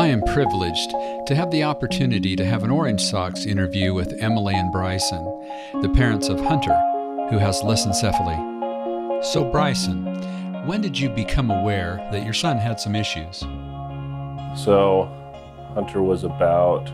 I am privileged to have the opportunity to have an Orange Socks interview with Emily and Bryson, the parents of Hunter, who has lissencephaly. So, Bryson, when did you become aware that your son had some issues? So, Hunter was about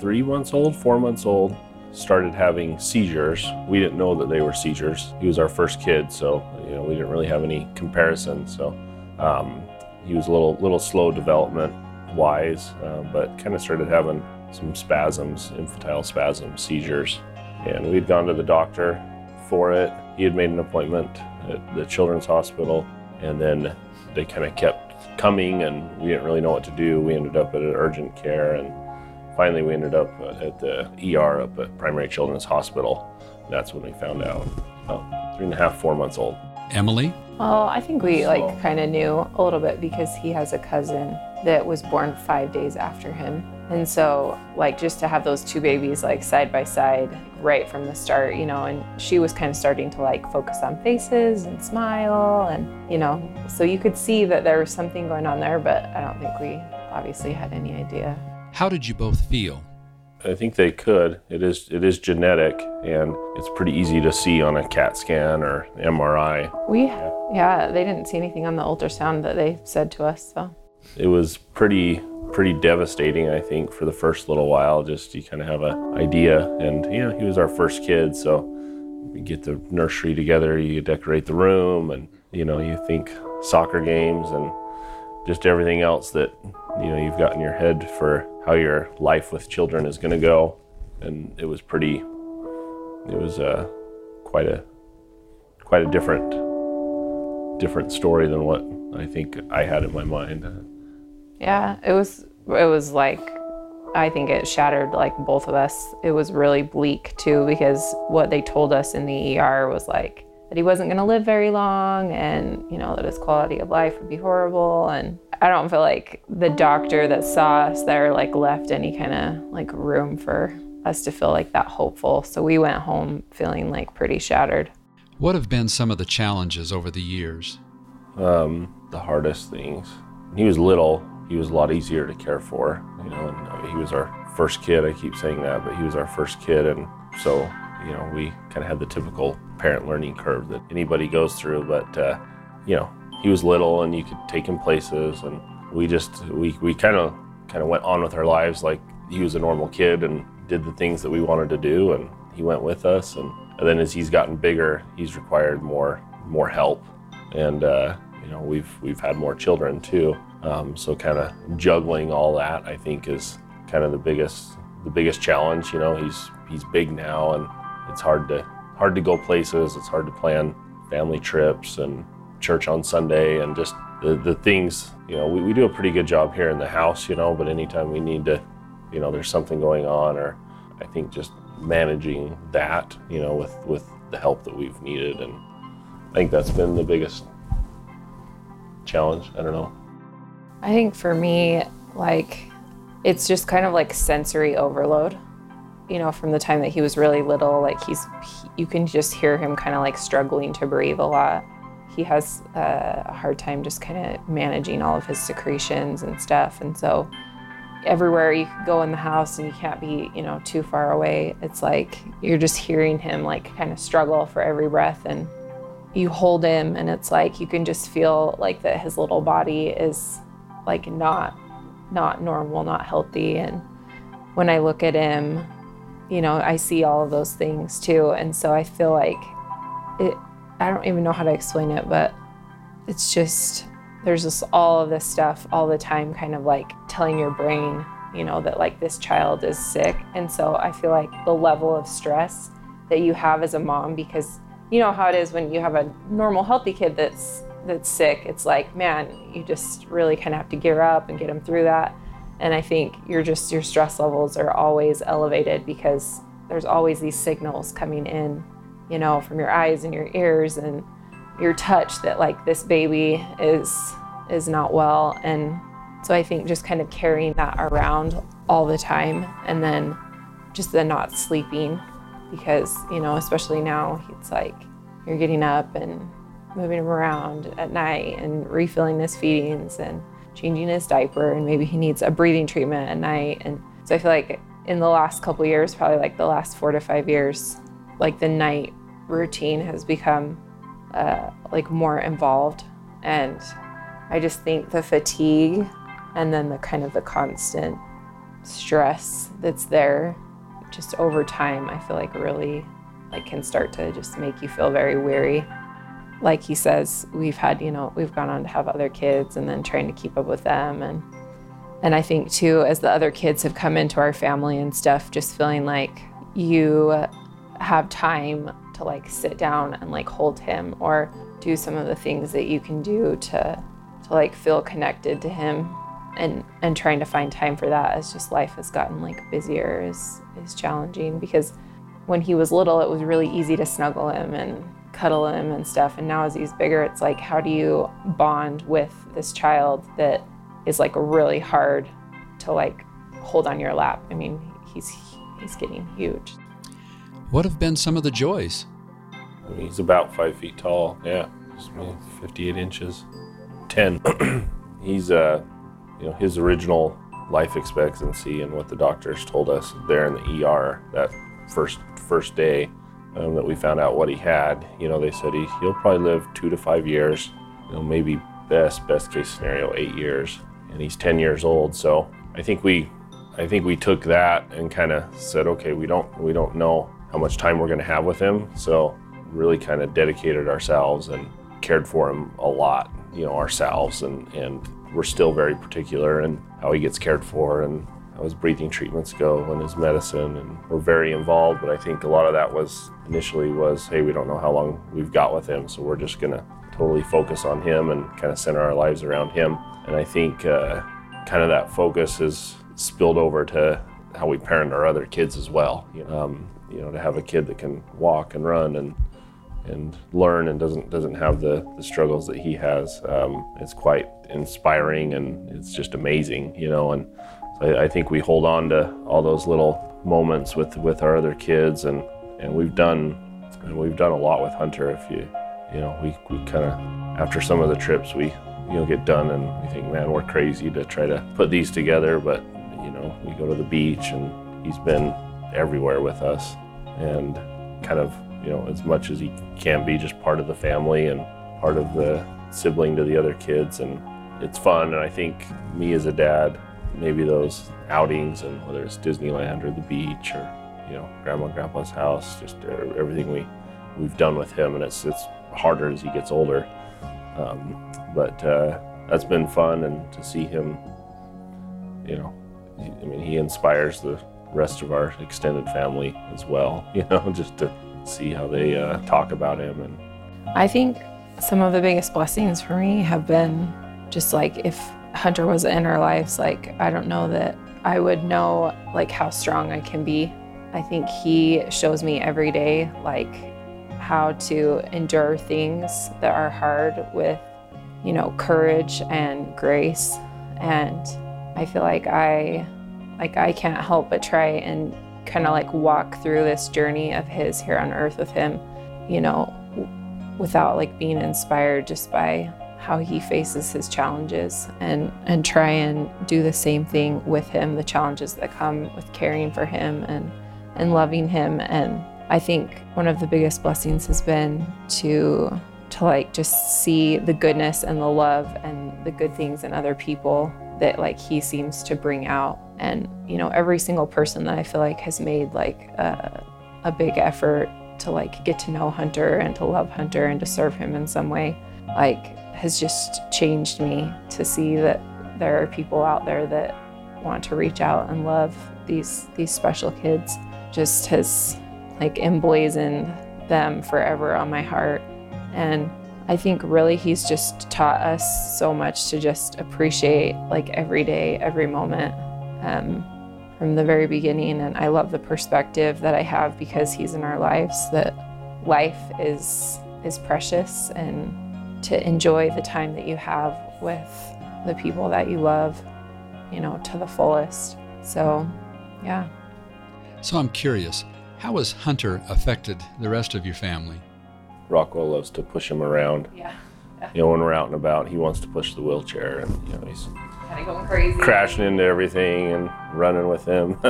three months old, four months old, started having seizures. We didn't know that they were seizures. He was our first kid, so you know we didn't really have any comparison. So um, he was a little little slow development wise, uh, but kind of started having some spasms, infantile spasms, seizures. And we'd gone to the doctor for it. He had made an appointment at the Children's Hospital, and then they kind of kept coming, and we didn't really know what to do. We ended up at an urgent care, and finally we ended up at the ER up at Primary Children's Hospital. That's when we found out. Oh, three and a half, four months old. Emily? Well, I think we like kind of knew a little bit because he has a cousin that was born five days after him. And so, like, just to have those two babies like side by side right from the start, you know, and she was kind of starting to like focus on faces and smile, and you know, so you could see that there was something going on there, but I don't think we obviously had any idea. How did you both feel? I think they could. It is it is genetic, and it's pretty easy to see on a CAT scan or MRI. We, yeah, they didn't see anything on the ultrasound that they said to us, so. It was pretty pretty devastating, I think, for the first little while. Just you kind of have an idea, and you know, he was our first kid, so we get the nursery together, you decorate the room, and you know, you think soccer games and just everything else that you know you've got in your head for how your life with children is going to go, and it was pretty. It was uh, quite a quite a different different story than what I think I had in my mind. Yeah, it was it was like I think it shattered like both of us. It was really bleak too because what they told us in the ER was like that he wasn't going to live very long and you know that his quality of life would be horrible and I don't feel like the doctor that saw us there like left any kind of like room for us to feel like that hopeful. So we went home feeling like pretty shattered. What have been some of the challenges over the years? Um, the hardest things. He was little. He was a lot easier to care for. You know, and uh, he was our first kid. I keep saying that, but he was our first kid, and so you know we kind of had the typical parent learning curve that anybody goes through. But uh, you know, he was little, and you could take him places, and we just we we kind of kind of went on with our lives like he was a normal kid and did the things that we wanted to do, and he went with us, and, and then as he's gotten bigger, he's required more more help, and uh, you know we've we've had more children too, um, so kind of juggling all that I think is kind of the biggest the biggest challenge. You know he's he's big now, and it's hard to hard to go places. It's hard to plan family trips and church on Sunday and just the, the things, you know, we, we do a pretty good job here in the house, you know, but anytime we need to, you know, there's something going on or I think just managing that, you know, with, with the help that we've needed. And I think that's been the biggest challenge. I don't know. I think for me, like, it's just kind of like sensory overload. You know, from the time that he was really little, like he's, he, you can just hear him kind of like struggling to breathe a lot. He has uh, a hard time just kind of managing all of his secretions and stuff. And so, everywhere you go in the house and you can't be, you know, too far away, it's like you're just hearing him like kind of struggle for every breath. And you hold him, and it's like you can just feel like that his little body is like not not normal, not healthy. And when I look at him, you know, I see all of those things too. And so I feel like it, I don't even know how to explain it, but it's just, there's just all of this stuff all the time, kind of like telling your brain, you know, that like this child is sick. And so I feel like the level of stress that you have as a mom, because you know how it is when you have a normal, healthy kid that's that's sick, it's like, man, you just really kind of have to gear up and get them through that. And I think you're just, your stress levels are always elevated because there's always these signals coming in, you know, from your eyes and your ears and your touch that like this baby is is not well and so I think just kind of carrying that around all the time and then just the not sleeping because, you know, especially now it's like you're getting up and moving him around at night and refilling his feedings and changing his diaper and maybe he needs a breathing treatment at night. And so I feel like in the last couple years, probably like the last four to five years, like the night routine has become uh, like more involved. And I just think the fatigue and then the kind of the constant stress that's there just over time, I feel like really like can start to just make you feel very weary. Like he says, we've had, you know, we've gone on to have other kids and then trying to keep up with them. And and I think too as the other kids have come into our family and stuff just feeling like you have time to like sit down and like hold him or do some of the things that you can do to to like feel connected to him and and trying to find time for that as just life has gotten like busier is is challenging because when he was little it was really easy to snuggle him and cuddle him and stuff. And now as he's bigger it's like how do you bond with this child that is like really hard to like hold on your lap? I mean he's he's getting huge. What have been some of the joys? I mean, he's about five feet tall. Yeah he's 58 inches. 10 he's uh you know his original life expectancy and what the doctors told us there in the ER that first first day um, that we found out what he had. You know, they said he, he'll probably live two to five years. You know, maybe best best case scenario eight years, and he's 10 years old. So I think we I think we took that and kind of said, okay, we don't we don't know how much time we're going to have with him, so really kind of dedicated ourselves and cared for him a lot, you know, ourselves and and we're still very particular in how he gets cared for and how was breathing treatments go and his medicine and we're very involved but i think a lot of that was initially was hey we don't know how long we've got with him so we're just to totally focus on him and kind of center our lives around him and i think uh, kind of that focus has spilled over to how we parent our other kids as well you know, um, you know to have a kid that can walk and run and and learn and doesn't doesn't have the, the struggles that he has. Um, it's quite inspiring and it's just amazing, you know. And I, I, think we hold on to all those little moments with with our other kids, and and we've done and we've done a lot with Hunter. If you you know we we kind of after some of the trips we you know get done and we think man we're crazy to try to put these together, but you know we go to the beach and he's been everywhere with us and kind of you know, as much as he can be just part of the family and part of the sibling to the other kids. And it's fun. And I think me as a dad, maybe those outings and whether it's Disneyland or the beach or, you know, grandma and grandpa's house, just everything we, we've done with him. And it's, it's harder as he gets older. Um, but uh, that's been fun. And to see him, you know, I mean, he inspires the rest of our extended family as well, you know, just to see how they uh, talk about him. And I think some of the biggest blessings for me have been just like if Hunter was in our lives, like I don't know that I would know like how strong I can be. I think he shows me every day like how to endure things that are hard with, you know, courage and grace. And I feel like I like I can't help but try and kind of like walk through this journey of his here on earth with him, you know, without like being inspired just by how he faces his challenges and and try and do the same thing with him the challenges that come with caring for him and and loving him. And I think one of the biggest blessings has been to to like just see the goodness and the love and the good things in other people that like he seems to bring out. And you know every single person that i feel like has made like a, a big effort to like get to know hunter and to love hunter and to serve him in some way like has just changed me to see that there are people out there that want to reach out and love these these special kids just has like emblazoned them forever on my heart and I think really he's just taught us so much to just appreciate like every day, every moment um, from the very beginning. And I love the perspective that I have because he's in our lives that life is is precious and to enjoy the time that you have with the people that you love, you know, to the fullest. So, yeah. So I'm curious, how has Hunter affected the rest of your family? Rockwell loves to push him around. Yeah. you know, when we're out and about, he wants to push the wheelchair, and you know, he's Kind of going crazy. crashing into everything and running with him.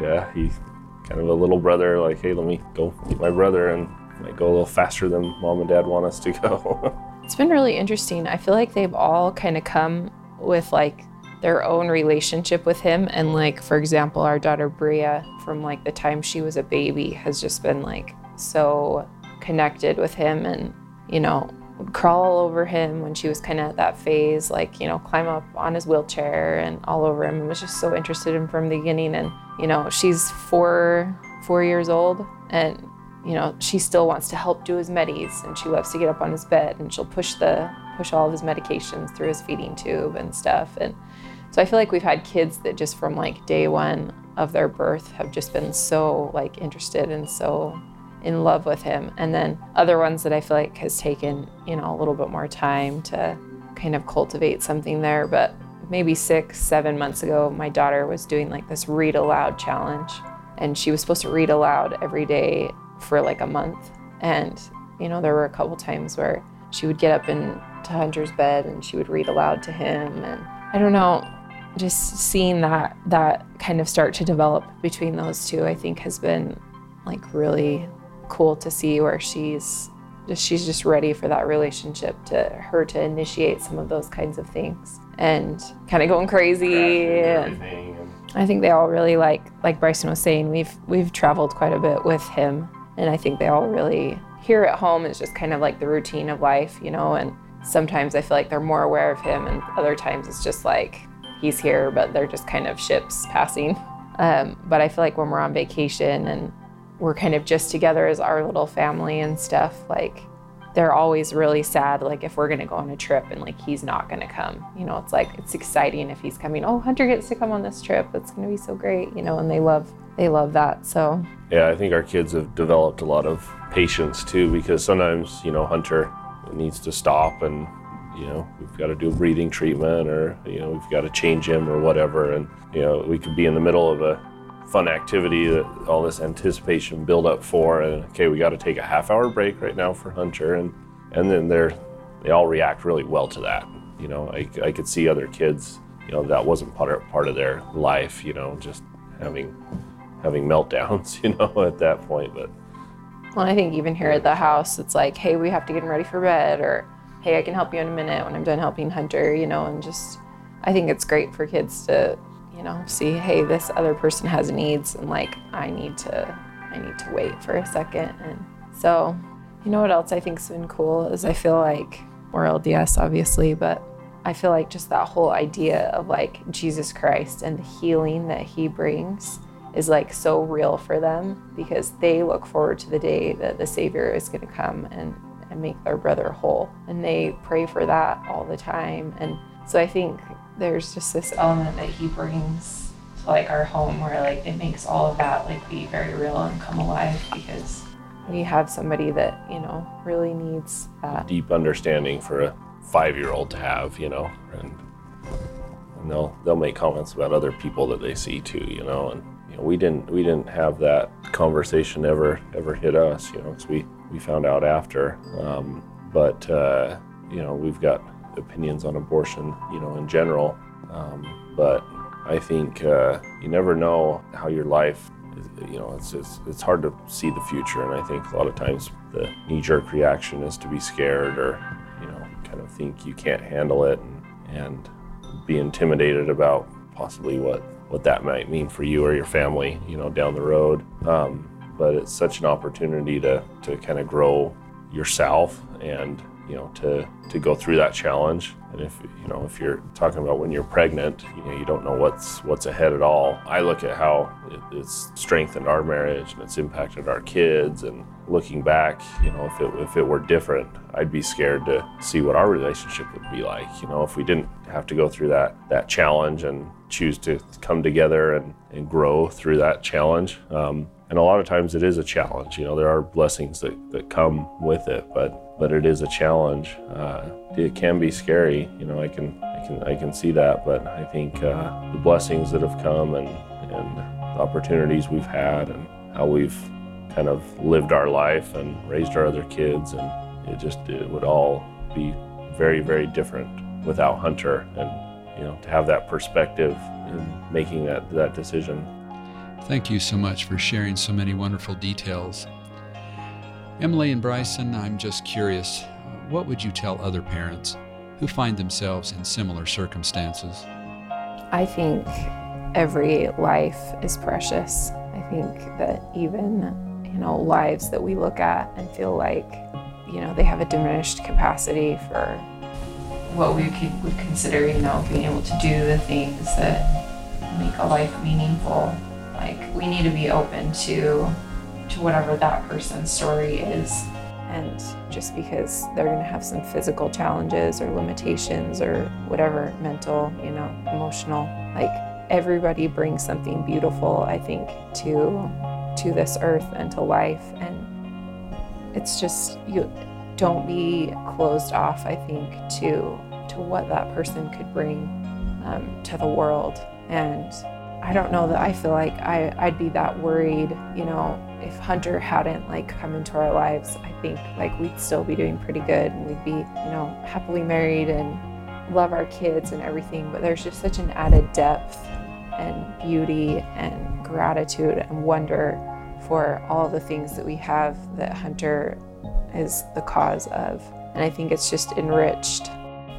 yeah, he's kind of a little brother. Like, hey, let me go meet my brother, and might go a little faster than mom and dad want us to go. It's been really interesting. I feel like they've all kind of come with like their own relationship with him. And like, for example, our daughter Bria, from like the time she was a baby, has just been like so connected with him and, you know, would crawl all over him when she was kind of at that phase, like, you know, climb up on his wheelchair and all over him and was just so interested in from the beginning. And, you know, she's four, four years old and you know, she still wants to help do his medis and she loves to get up on his bed and she'll push the push all of his medications through his feeding tube and stuff. And so I feel like we've had kids that just from like day one of their birth have just been so like interested and so in love with him. And then other ones that I feel like has taken, you know, a little bit more time to kind of cultivate something there. But maybe six, seven months ago, my daughter was doing like this read aloud challenge. And she was supposed to read aloud every day for like a month. And, you know, there were a couple times where she would get up into Hunter's bed and she would read aloud to him. And I don't know, just seeing that that kind of start to develop between those two, I think has been like really cool to see where she's just she's just ready for that relationship to her to initiate some of those kinds of things and kind of going crazy and and- I think they all really like like Bryson was saying we've we've traveled quite a bit with him and I think they all really here at home is just kind of like the routine of life, you know, and sometimes I feel like they're more aware of him and other times it's just like he's here but they're just kind of ships passing. Um, but I feel like when we're on vacation and we're kind of just together as our little family and stuff, like they're always really sad like if we're going to go on a trip and like he's not going to come. You know it's like it's exciting if he's coming. Oh hunter gets to come on this trip. It's going to be so great you know and they love they love that so. Yeah, I think our kids have developed a lot of patience too because sometimes, you know, Hunter needs to stop and, you know, we've got to do a breathing treatment or, you know, we've got to change him or whatever. And, you know, we could be in the middle of a fun activity that all this anticipation build up for and okay, we got to take a half hour break right now for Hunter and and then they're they all react really well to that. You know, I, I could see other kids, you know, that wasn't part of, part of their life, you know, just having having meltdowns, you know, at that point. But well i think even here at the house it's like hey we have to get him ready for bed or hey i can help you in a minute when i'm done helping hunter you know and just i think it's great for kids to you know see hey this other person has needs and like i need to i need to wait for a second and so you know what else i think's been cool is i feel like we're lds obviously but i feel like just that whole idea of like jesus christ and the healing that he brings is like so real for them because they look forward to the day that the Savior is going to come and, and make their brother whole. And they pray for that all the time. And so I think there's just this element that he brings to like our home where like it makes all of that like be very real and come alive because we have somebody that, you know, really needs that. deep understanding for a five year old to have, you know, and and they'll they'll make comments about other people that they see too, you know, and you know, we didn't we didn't have that conversation ever ever hit us, you know, because we we found out after, um, but uh, you know, we've got opinions on abortion, you know, in general, um, but I think uh, you never know how your life. is- You know, it's, it's it's hard to see the future, and I think a lot of times the knee-jerk reaction is to be scared or, you know, kind of think you can't handle it and, and be intimidated about possibly what what that might mean for you or your family, you know, down the road. Um, but it's such an opportunity to to kind of grow yourself and you know to to go through that challenge. And if you know if you're talking about when you're pregnant you know you don't know what's what's ahead at all. I look at how it, it's strengthened our marriage and it's impacted our kids. And looking back you know if it if it were different i'd be scared to see what our relationship would be like you know if we didn't have to go through that that challenge and choose to come together and, and grow through that challenge. Um, and a lot of times it is a challenge you know there are blessings that, that come with it but but it is a challenge uh, it can be scary you know i can i can i can see that but i think uh, the blessings that have come and and the opportunities we've had and how we've kind of lived our life and raised our other kids and it just it would all be very, very different without Hunter. And, you know, to have that perspective in making that, that decision. Thank you so much for sharing so many wonderful details. Emily and Bryson, I'm just curious, what would you tell other parents who find themselves in similar circumstances? I think every life is precious. I think that even, you know, lives that we look at and feel like, you know, they have a diminished capacity for what we would consider, you know, being able to do the things that make a life meaningful. Like we need to be open to to whatever that person's story is. And just because they're going to have some physical challenges or limitations or whatever, mental, you know, emotional, like everybody brings something beautiful, I think, to to this earth and to life. And it's just you don't be closed off, I think, to to what that person could bring um, to the world. And I don't know that I feel like I, I'd be that worried, you know, if Hunter hadn't like come into our lives, I think like we'd still be doing pretty good and we'd be, you know, happily married and love our kids and everything. But there's just such an added depth and beauty and gratitude and wonder for all the things that we have that Hunter is the cause of. And I think it's just enriched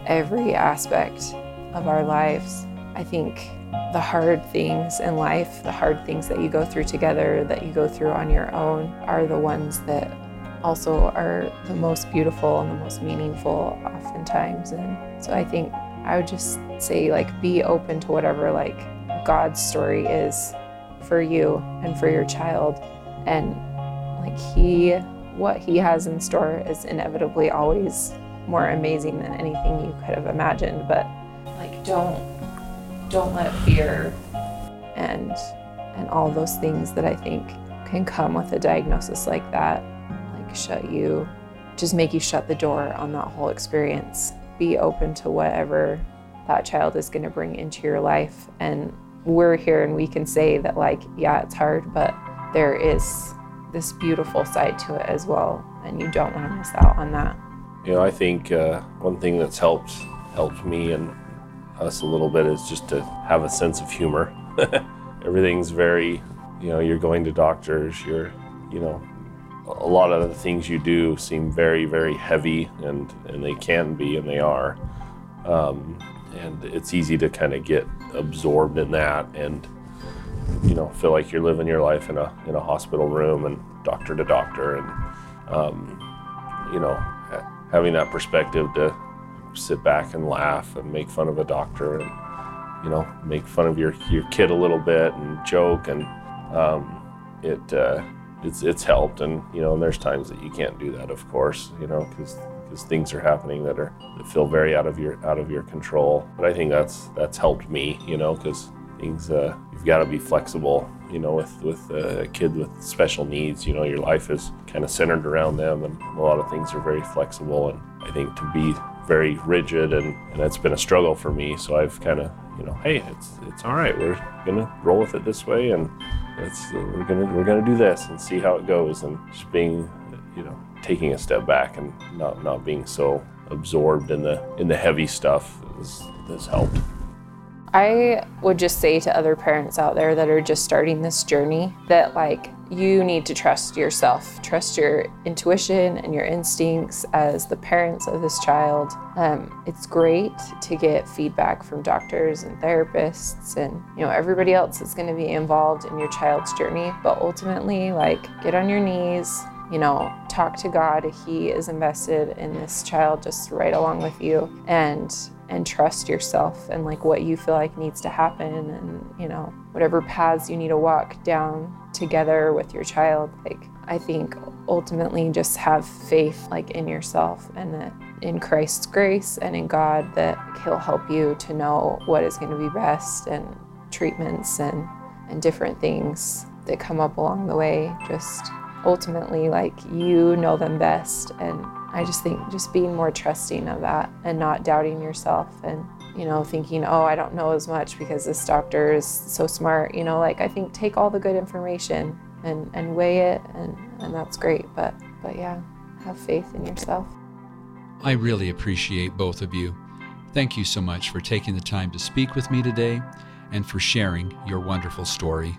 every aspect of our lives. I think the hard things in life, the hard things that you go through together, that you go through on your own, are the ones that also are the most beautiful and the most meaningful oftentimes. And so I think I would just say, like, be open to whatever, like, God's story is for you and for your child. And, like, He, what He has in store is inevitably always more amazing than anything you could have imagined. But, like, don't don't let fear and and all those things that I think can come with a diagnosis like that like shut you just make you shut the door on that whole experience. Be open to whatever that child is going to bring into your life. And we're here and we can say that like yeah it's hard but there is this beautiful side to it as well and you don't want to miss out on that. You know i think uh, one thing that's helped helped me and us a little bit is just to have a sense of humor. Everything's very, you know, you're going to doctors, you're, you know, a lot of the things you do seem very, very heavy, and, and they can be, and they are. Um, and it's easy to kind of get absorbed in that and, you know, feel like you're living your life in a, in a hospital room and doctor to doctor. And, um, you know, having that perspective to sit back and laugh and make fun of a doctor and you know make fun of your your kid a little bit and joke and um, it uh, it's it's helped and you know and there's times that you can't do that of course you know because because things are happening that are that feel very out of your out of your control. But I think that's that's helped me you know because things uh, you've got to be flexible you know with with a kid with special needs you know your life is kind of centered around them and a lot of things are very flexible and I think to be very rigid, and, and that's been a struggle for me. So I've kind of, you know, hey, it's it's all right. We're gonna roll with it this way, and it's uh, we're gonna we're gonna do this and see how it goes, and just being, you know, taking a step back and not not being so absorbed in the in the heavy stuff has, has helped. I would just say to other parents out there that are just starting this journey that like you need to trust yourself, trust your intuition and your instincts as the parents of this child. Um, it's great to get feedback from doctors and therapists and you know everybody else that's going to be involved in your child's journey. But ultimately, like get on your knees, you know, talk to God. He is invested in this child just right along with you, and and trust yourself and like what you feel like needs to happen and you know whatever paths you need to walk down together with your child like i think ultimately just have faith like in yourself and that in christ's grace and in god that he'll help you to know what is going to be best and treatments and and different things that come up along the way just ultimately like you know them best and I just think just being more trusting of that and not doubting yourself and you know thinking oh I don't know as much because this doctor is so smart you know like I think take all the good information and and weigh it and and that's great but but yeah have faith in yourself I really appreciate both of you. Thank you so much for taking the time to speak with me today and for sharing your wonderful story.